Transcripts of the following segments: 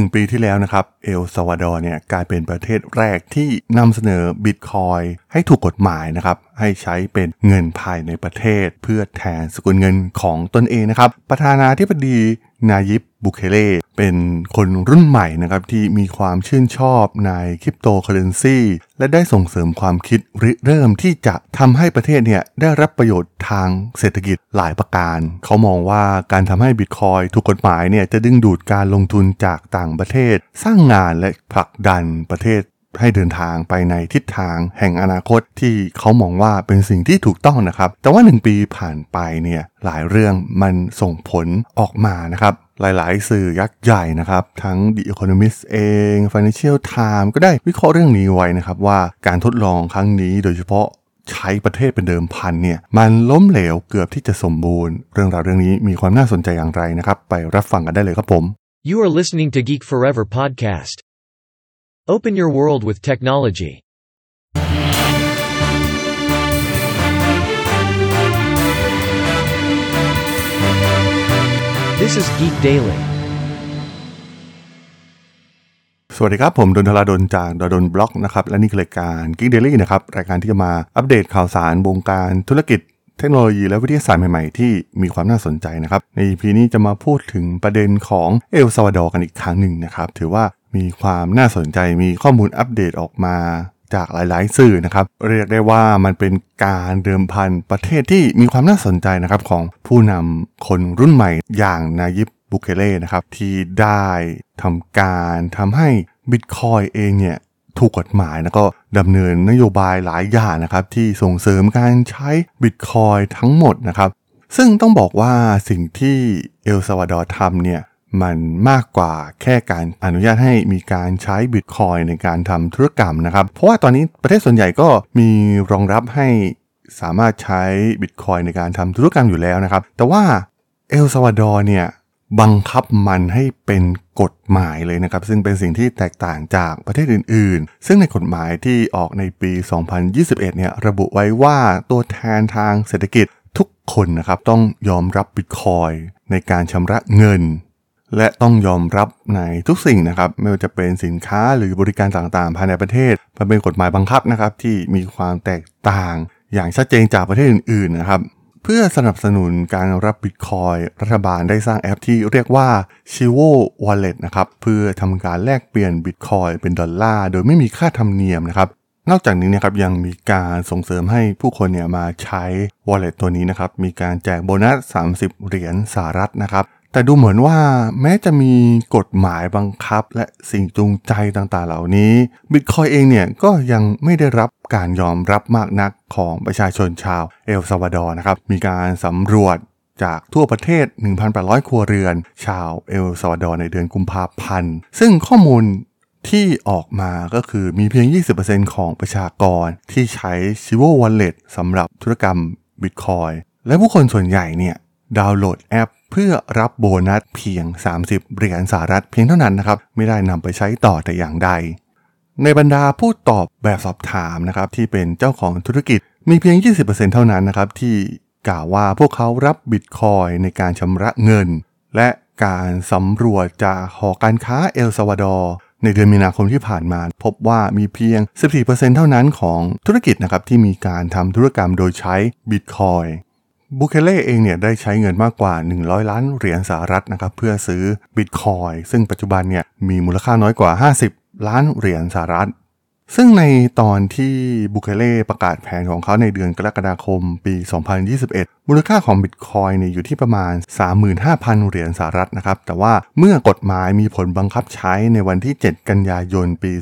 1 ปีที่แล้วนะครับ เอลซาวาดอร์เนี่ยกลายเป็นประเทศแรกที่นำเสนอบิตคอยน์ให้ถูกกฎหมายนะครับให้ใช้เป็นเงินภายในประเทศ เพื่อแทนสกุลเงินของตนเองนะครับ ประธานาธิบดีนายิบบูเคเลเป็นคนรุ่นใหม่นะครับที่มีความชื่นชอบในคริปโตเคอร์เรนซีและได้ส่งเสริมความคิดริเริ่มที่จะทำให้ประเทศเนี่ยได้รับประโยชน์ทางเศรษฐกิจหลายประการ เขามองว่าการทำให้บิตคอยถูกกฎหมายเนี่ยจะดึงดูดการลงทุนจากต่างประเทศ สร้างงานและผลักดันประเทศ ให้เดินทางไปในทิศทางแห่งอนาคตที่เขามองว่าเป็นสิ่งที่ถูกต้องนะครับ แต่ว่าหนึ่งปีผ่านไปเนี่ยหลายเรื่องมันส่งผลออกมานะครับหลายๆ สื่อยักษ์ใหญ่นะครับ ทั้ง The Economist เอง Financial Times ก็ได้วิเคราะห์เรื่องนี้ไว้นะครับว่าการทดลองครั้งนี้โดยเฉพาะใช้ประเทศเป็นเดิมพันเนี่ยมันล้มเหลวเกือบที่จะสมบูรณ์ เรื่องราวเรื่องนี้มีความน่าสนใจอย่างไรนะครับ ไปรับฟังกันได้เลยครับผม You are listening to Geek Forever podcast. Open your world with technology. This is Geek Daily. สวัสดีครับ ผมดนทลาดนจากดนบล็อกนะครับ และนี่คือรายการ Geek Daily นะครับ รายการที่จะมาอัปเดตข่าวสารวงการธุรกิจ เทคโนโลยีและวิทยาศาสตร์ใหม่ๆ ที่มีความน่าสนใจนะครับ ใน EP นี้จะมาพูดถึงประเด็นของเอลซาวาดอร์กันอีกครั้งหนึ่งนะครับ ถือว่ามีความน่าสนใจมีข้อมูลอัปเดตออกมาจากหลาย ๆ สื่อนะครับ เรียกได้ว่ามันเป็นการเดิมพันประเทศที่มีความน่าสนใจนะครับของผู้นำคนรุ่นใหม่อย่างนายิบบุเคเล่นะครับที่ได้ทำการทำให้บิตคอยเองเนี่ย ถูกกฎหมายแล้วก็ดำเนินนโยบายหลายอย่างนะครับที่ส่งเสริมการใช้บิตคอยน์ทั้งหมดนะครับ ซึ่งต้องบอกว่าสิ่งที่เอลซาวาดอร์ทำเนี่ยมันมากกว่าแค่การอนุญาตให้มีการใช้บิตคอยน์ในการทำธุรกรรมนะครับ เพราะว่าตอนนี้ประเทศส่วนใหญ่ก็มีรองรับให้สามารถใช้บิตคอยน์ในการทำธุรกรรมอยู่แล้วนะครับ แต่ว่าเอลซาวาดอร์เนี่ย บังคับมันให้เป็นกฎหมายเลยนะครับ ซึ่งเป็นสิ่งที่แตกต่างจากประเทศอื่น ๆ ซึ่งในกฎหมายที่ออกในปี 2021 เนี่ยระบุไว้ว่าตัวแทนทางเศรษฐกิจทุกคนนะครับต้องยอมรับบิตคอยในการชำระเงิน และต้องยอมรับในทุกสิ่งนะครับ ไม่ว่าจะเป็นสินค้าหรือบริการต่างๆ ภายในประเทศมันเป็นกฎหมายบังคับนะครับที่มีความแตกต่างอย่างชัดเจนจากประเทศอื่น ๆ นะครับ เพื่อสนับสนุนการรับบิตคอยรัฐบาลได้สร้างแอปที่เรียกว่า Chivo Wallet นะครับ เพื่อทำการแลกเปลี่ยนบิตคอยน์เป็นดอลลาร์โดยไม่มีค่าธรรมเนียมนะครับ นอกจากนี้นะครับยังมีการส่งเสริมให้ผู้คนเนี่ยมาใช้ Wallet ตัวนี้นะครับ มีการแจกโบนัส 30 เหรียญสหรัฐนะครับ แต่ดูเหมือนว่าแม้จะมีกฎหมายบังคับ และสิ่งจูงใจต่างๆเหล่านี้บิตคอยน์เองเนี่ยก็ยังไม่ได้รับการยอมรับมากนักของประชาชนชาวเอลซาวาดอร์นะครับ มีการสำรวจจากทั่วประเทศ 1,800 ครัวเรือน ชาวเอลซาวาดอร์ในเดือนกุมภาพันธ์ ซึ่งข้อมูลที่ออกมาก็คือมีเพียง 20%ของประชากรที่ใช้ Chivo Wallet สำหรับธุรกรรมบิตคอยน์และผู้คนส่วนใหญ่เนี่ย ดาวน์โหลดแอป เพื่อรับโบนัสเพียง 30 เหรียญสหรัฐเพียงเท่านั้นนะครับ ไม่ได้นำไปใช้ต่อแต่อย่างใด ในบรรดาผู้ตอบแบบสอบถามนะครับที่เป็นเจ้าของธุรกิจมีเพียง 20%เท่านั้นนะครับที่กล่าวว่าพวกเขารับบิตคอยน์ในการชำระเงิน และการสำรวจจากหอการค้าเอลซาวาดอร์ในเดือนมีนาคมที่ผ่านมา พบว่ามีเพียง 14%เท่านั้นของธุรกิจนะครับที่มีการทำธุรกรรมโดยใช้บิตคอยน์ บุเคเล่เองเนี่ยได้ใช้เงินมากกว่า 100 ล้านเหรียญสหรัฐนะครับเพื่อซื้อบิตคอยน์ซึ่งปัจจุบันเนี่ยมีมูลค่าน้อยกว่า 50 ล้านเหรียญสหรัฐ ซึ่งในตอนที่บุเคเล่ประกาศแผนของเขาในเดือนกรกฎาคมปี 2021 มูลค่าของบิตคอยเนี่ยอยู่ที่ประมาณ 35,000 เหรียญสหรัฐนะครับ แต่ว่าเมื่อกฎหมายมีผลบังคับใช้ในวันที่ 7 กันยายนปี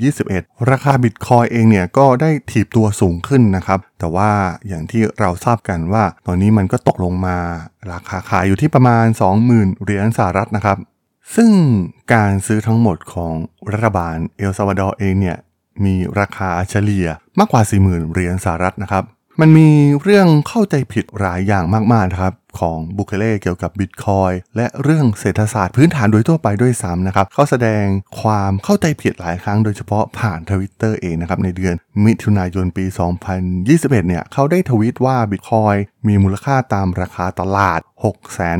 2021 ราคาบิตคอยเองเนี่ยก็ได้ถีบตัวสูงขึ้นนะครับ แต่ว่าอย่างที่เราทราบกันว่า ตอนนี้มันก็ตกลงมาราคาขายอยู่ที่ประมาณ 20,000 เหรียญสหรัฐนะครับ ซึ่งการซื้อทั้งหมดของรัฐบาลเอลซาวาดอร์เองเนี่ย มีราคาเฉลี่ยมากกว่า 40,000 เหรียญสหรัฐนะครับ มันมีเรื่องเข้าใจผิดหลายอย่างมากๆครับของบุเคเล่เกี่ยวกับบิตคอยน์และเรื่องเศรษฐศาสตร์พื้นฐานโดยทั่วไปด้วยซ้ำนะครับเขาแสดงความเข้าใจผิดหลายครั้งโดยเฉพาะผ่านทวิตเตอร์เองนะครับในเดือนมิถุนายนปี 2021 เนี่ยเขาได้ทวิตว่าบิตคอยน์มีมูลค่าตามราคาตลาด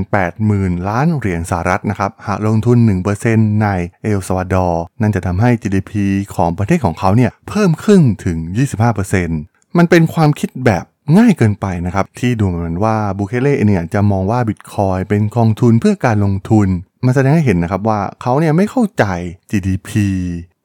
680,000 ล้านเหรียญสหรัฐนะครับหากลงทุน 1%ในเอลซาวาดอร์นั่นจะทำให้ GDP ของประเทศของเขาเนี่ยเพิ่มขึ้นถึง 25% มันเป็นความคิดแบบง่ายเกินไปนะครับ ที่ดูเหมือนว่าบูเคเล่เนี่ยจะมองว่าบิตคอยเป็นกองทุนเพื่อการลงทุน มันแสดงให้เห็นนะครับว่าเขาเนี่ยไม่เข้าใจ GDP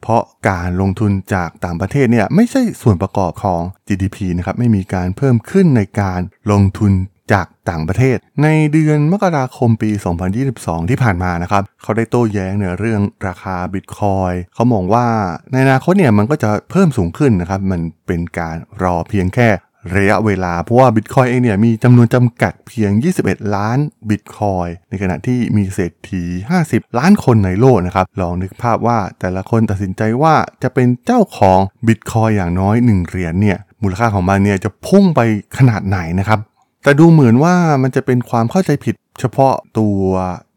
เพราะการลงทุนจากต่างประเทศเนี่ยไม่ใช่ส่วนประกอบของ GDP นะครับไม่มีการเพิ่มขึ้นในการลงทุน จากต่างประเทศ ในเดือนมกราคมปี 2022 ที่ผ่านมานะครับ เขาได้โต้แย้งในเรื่องราคาบิตคอยเขามองว่าในอนาคตเนี่ยมันก็จะเพิ่มสูงขึ้นนะครับ มันเป็นการรอเพียงแค่ระยะเวลา เพราะว่าบิตคอยเองเนี่ยมีจำนวนจำกัดเพียง 21 ล้านบิตคอยในขณะที่มีเศรษฐี 50 ล้านคนในโลกนะครับ ลองนึกภาพว่าแต่ละคนตัดสินใจว่าจะเป็นเจ้าของบิตคอยน์อย่างน้อย 1 เหรียญเนี่ยมูลค่าของมันเนี่ยจะพุ่งไปขนาดไหนนะครับ แต่ดูเหมือนว่ามันจะเป็นความเข้าใจผิดเฉพาะตัว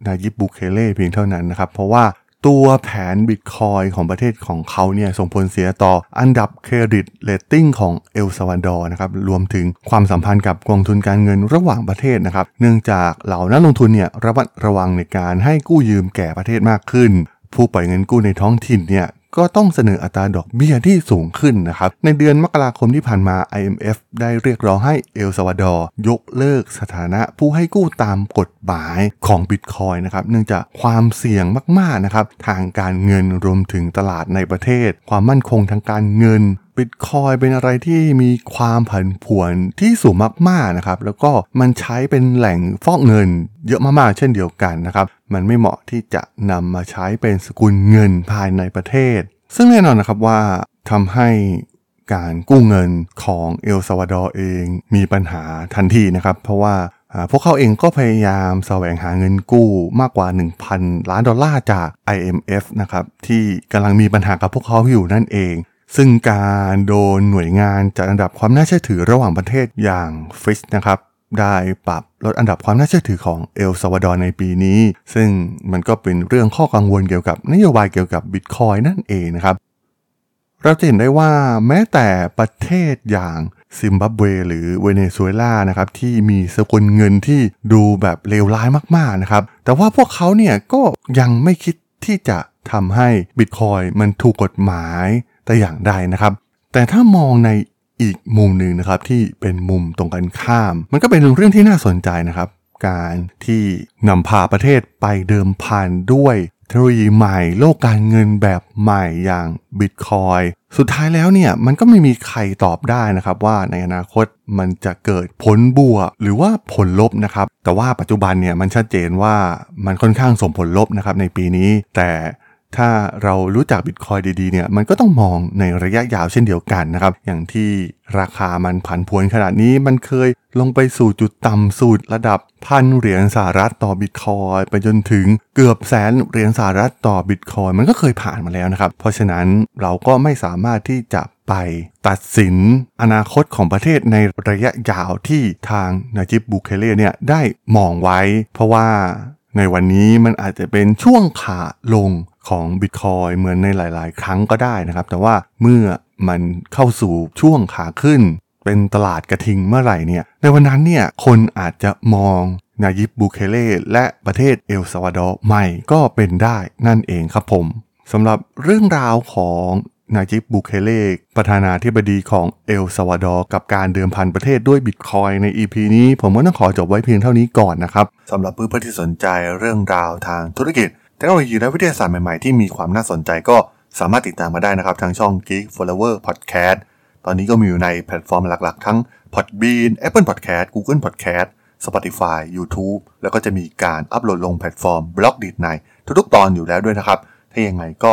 นายิบบุเคเล่เพียงเท่านั้นนะครับ เพราะว่าตัวแผนบิตคอยน์ของประเทศของเขาเนี่ยส่งผลเสียต่ออันดับ credit rating ของเอลซาวาดอร์นะครับรวมถึงความสัมพันธ์กับกองทุนการเงินระหว่างประเทศนะครับ เนื่องจากเหล่านักลงทุนเนี่ยระมัดระวังในการให้กู้ยืมแก่ประเทศมากขึ้น ผู้ปล่อยเงินกู้ในท้องถิ่นเนี่ย ก็ต้องเสนออัตราดอกเบี้ยที่สูงขึ้นนะครับ ในเดือนมกราคมที่ผ่านมา IMF ได้เรียกร้องให้เอลซาวาดอร์ยกเลิกสถานะผู้ให้กู้ตามกฎหมายของบิตคอยนะครับ เนื่องจากความเสี่ยงมากๆนะครับ ทางการเงินรวมถึงตลาดในประเทศ ความมั่นคงทางการเงินบิตคอยเป็นอะไรที่มีความผันผวนที่สูงมากๆนะครับ แล้วก็มันใช้เป็นแหล่งฟอกเงินเยอะมากๆเช่นเดียวกันนะครับ มันไม่เหมาะที่จะนำมาใช้เป็นสกุลเงินภายในประเทศ ซึ่งแน่นอนนะครับว่าทำให้การกู้เงินของเอลซาวาดอร์เองมีปัญหาทันทีนะครับ เพราะว่าพวกเขาเองก็พยายามแสวงหาเงินกู้มากกว่า 1,000 ล้านดอลลาร์จาก IMF นะครับที่กำลังมีปัญหากับพวกเขาอยู่นั่นเอง ซึ่งการโดนหน่วยงานจัดอันดับความน่าเชื่อถือระหว่างประเทศอย่างฟิชนะครับได้ปรับลดอันดับความน่าเชื่อถือของเอลซาวาดอร์ในปีนี้ ซึ่งมันก็เป็นเรื่องข้อกังวลเกี่ยวกับนโยบายเกี่ยวกับบิตคอยนั่นเองนะครับ เราจะเห็นได้ว่าแม้แต่ประเทศอย่างซิมบับเวหรือเวเนซุเอลานะครับที่มีสกุลเงินที่ดูแบบเลวร้ายมากๆนะครับ แต่ว่าพวกเขาเนี่ยก็ยังไม่คิดที่จะทำให้บิตคอยมันถูกกฎหมาย แต่อย่างใดนะครับ แต่ถ้ามองในอีกมุมหนึ่งนะครับที่เป็นมุมตรงกันข้าม มันก็เป็นเรื่องที่น่าสนใจนะครับ การที่นำพาประเทศไปเดิมพันด้วยเทคโนโลยีใหม่โลกการเงินแบบใหม่อย่างบิตคอยสุดท้ายแล้วเนี่ยมันก็ไม่มีใครตอบได้นะครับว่าในอนาคตมันจะเกิดผลบวกหรือว่าผลลบนะครับ แต่ว่าปัจจุบันเนี่ยมันชัดเจนว่ามันค่อนข้างส่งผลลบนะครับในปีนี้ แต่ ถ้าเรารู้จักบิตคอยดีๆเนี่ยมันก็ต้องมองในระยะยาวเช่นเดียวกันนะครับ อย่างที่ราคามันผันผวนขนาดนี้มันเคยลงไปสู่จุดต่ำสุดระดับพันเหรียญสหรัฐต่อบิตคอยไปจนถึงเกือบแสนเหรียญสหรัฐต่อบิตคอยมันก็เคยผ่านมาแล้วนะครับ เพราะฉะนั้นเราก็ไม่สามารถที่จะไปตัดสินอนาคตของประเทศในระยะยาวที่ทางนาจิบบุเคเล่เนี่ยได้มองไว้ เพราะว่า ในวันนี้มันอาจจะเป็นช่วงขาลงของบิตคอยน์เหมือนในหลาย ๆ ครั้งก็ได้นะครับ แต่ว่าเมื่อมันเข้าสู่ช่วงขาขึ้น เป็นตลาดกระทิงเมื่อไหร่เนี่ย ในวันนั้นเนี่ยคนอาจจะมองนายิบบูเคเล่และประเทศเอลซาวาดอร์ใหม่ก็เป็นได้นั่นเองครับผมสำหรับเรื่องราวของ นายิบบูเคเล่ประธานาธิบดีของเอลซาวาดอร์กับการเดิมพันประเทศด้วยบิตคอยน์ใน EP นี้ ผมก็ต้องขอจบไว้เพียงเท่านี้ก่อนนะครับสำหรับเพื่อนๆที่สนใจเรื่องราวทางธุรกิจเทคโนโลยีและวิทยาศาสตร์ใหม่ๆ ที่มีความน่าสนใจก็สามารถติดตามมาได้นะครับ ทางช่อง Geek Forever Podcast ตอนนี้ก็มีอยู่ในแพลตฟอร์มหลักๆ ทั้ง Podbean Apple Podcast Google Podcast Spotify YouTube แล้วก็จะมีการอัปโหลดลงแพลตฟอร์ม Blockdit ในทุกๆ ตอนอยู่แล้วด้วยนะครับ ถ้ายังไงก็